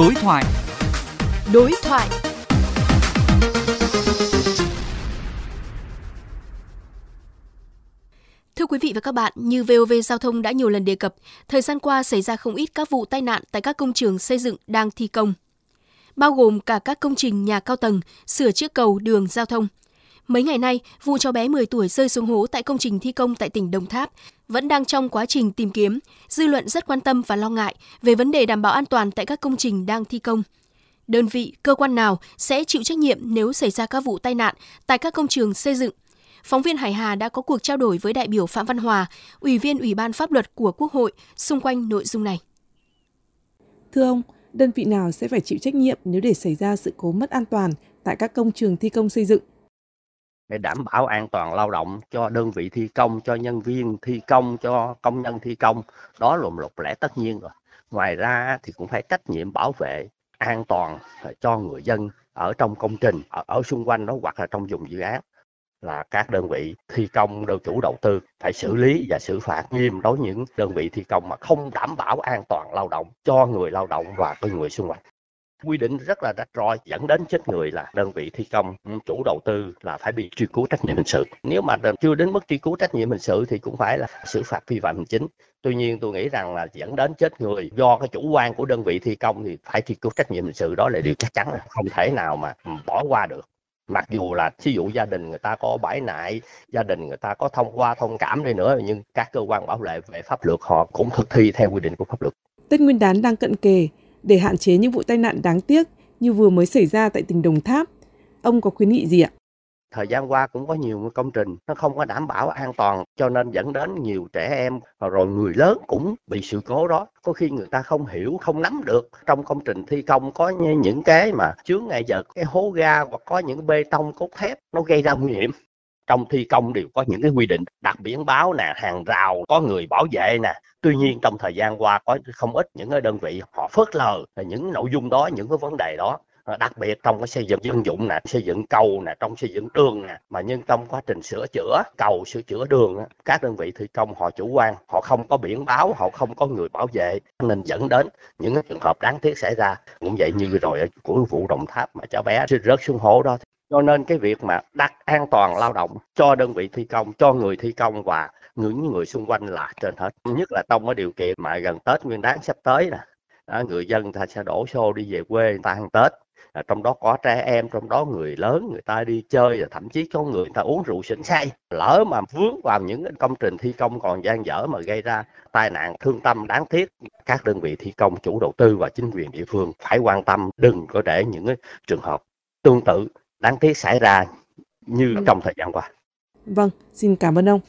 Đối thoại. Đối thoại. Thưa quý vị và các bạn, như VOV Giao thông đã nhiều lần đề cập, thời gian qua xảy ra không ít các vụ tai nạn tại các công trường xây dựng đang thi công, bao gồm cả các công trình nhà cao tầng, sửa chữa cầu, đường giao thông. Mấy ngày nay, vụ cháu bé 10 tuổi rơi xuống hố tại công trình thi công tại tỉnh Đồng Tháp vẫn đang trong quá trình tìm kiếm. Dư luận rất quan tâm và lo ngại về vấn đề đảm bảo an toàn tại các công trình đang thi công. Đơn vị, cơ quan nào sẽ chịu trách nhiệm nếu xảy ra các vụ tai nạn tại các công trường xây dựng? Phóng viên Hải Hà đã có cuộc trao đổi với đại biểu Phạm Văn Hòa, Ủy viên Ủy ban Pháp luật của Quốc hội xung quanh nội dung này. Thưa ông, đơn vị nào sẽ phải chịu trách nhiệm nếu để xảy ra sự cố mất an toàn tại các công trường thi công xây dựng? Để đảm bảo an toàn lao động cho đơn vị thi công, cho nhân viên thi công, cho công nhân thi công. Đó là một lẽ tất nhiên rồi. Ngoài ra thì cũng phải trách nhiệm bảo vệ an toàn cho người dân ở trong công trình, ở, ở xung quanh đó hoặc là trong vùng dự án là các đơn vị thi công đơn chủ đầu tư phải xử lý và xử phạt nghiêm đối với những đơn vị thi công mà không đảm bảo an toàn lao động cho người lao động và cái người xung quanh quy định rất là rắc rối, dẫn đến chết người là đơn vị thi công ừ, chủ đầu tư là phải bị truy cứu trách nhiệm hình sự. Nếu mà chưa đến mức truy cứu trách nhiệm hình sự thì cũng phải là xử phạt vi phạm hành chính. Tuy nhiên tôi nghĩ rằng là dẫn đến chết người do cái chủ quan của đơn vị thi công thì phải truy cứu trách nhiệm hình sự, đó là điều chắc chắn, không thể nào mà ừ, bỏ qua được. Mặc dù là ví dụ gia đình người ta có bãi nại, gia đình người ta có thông qua thông cảm đi nữa, nhưng các cơ quan bảo vệ về pháp luật họ cũng thực thi theo quy định của pháp luật. Tết Nguyên đán đang cận kề để hạn chế những vụ tai nạn đáng tiếc như vừa mới xảy ra tại tỉnh Đồng Tháp. Ông có khuyến nghị gì ạ? Thời gian qua cũng có nhiều công trình nó không có đảm bảo an toàn cho nên dẫn đến nhiều trẻ em rồi người lớn cũng bị sự cố đó. Có khi người ta không hiểu, không nắm được trong công trình thi công có những cái mà chướng ngại vật, cái hố ga hoặc có những bê tông cốt thép nó gây ra nguy hiểm trong thi công đều có những cái quy định, đặt biển báo nè, hàng rào, có người bảo vệ nè. Tuy nhiên trong thời gian qua có không ít những cái đơn vị họ phớt lờ những nội dung đó, những cái vấn đề đó. Ờ, đặc biệt trong cái xây dựng dân dụng nè, xây dựng cầu nè, trong xây dựng đường nè. Mà nhưng trong quá trình sửa chữa, cầu sửa chữa đường các đơn vị thi công họ chủ quan, họ không có biển báo, họ không có người bảo vệ. Nên dẫn đến những cái trường hợp đáng tiếc xảy ra. Cũng vậy như rồi, của vụ đồng tháp mà cháu bé rớt xuống hố đó cho nên cái việc mà đặt an toàn lao động cho đơn vị thi công cho người thi công và những người xung quanh là trên hết. Nhất là trong cái điều kiện mà gần tết nguyên đáng sắp tới nè. Đó, người dân ta sẽ đổ xô đi về quê người ta ăn tết. À, trong đó có trẻ em trong đó người lớn người ta đi chơi và thậm chí có người, người ta uống rượu xỉn say. Lỡ mà vướng vào những công trình thi công còn gian dở mà gây ra tai nạn thương tâm đáng tiếc các đơn vị thi công chủ đầu tư và chính quyền địa phương phải quan tâm đừng có để những cái trường hợp tương tự đáng tiếc xảy ra như trong thời gian qua. Vâng, xin cảm ơn ông.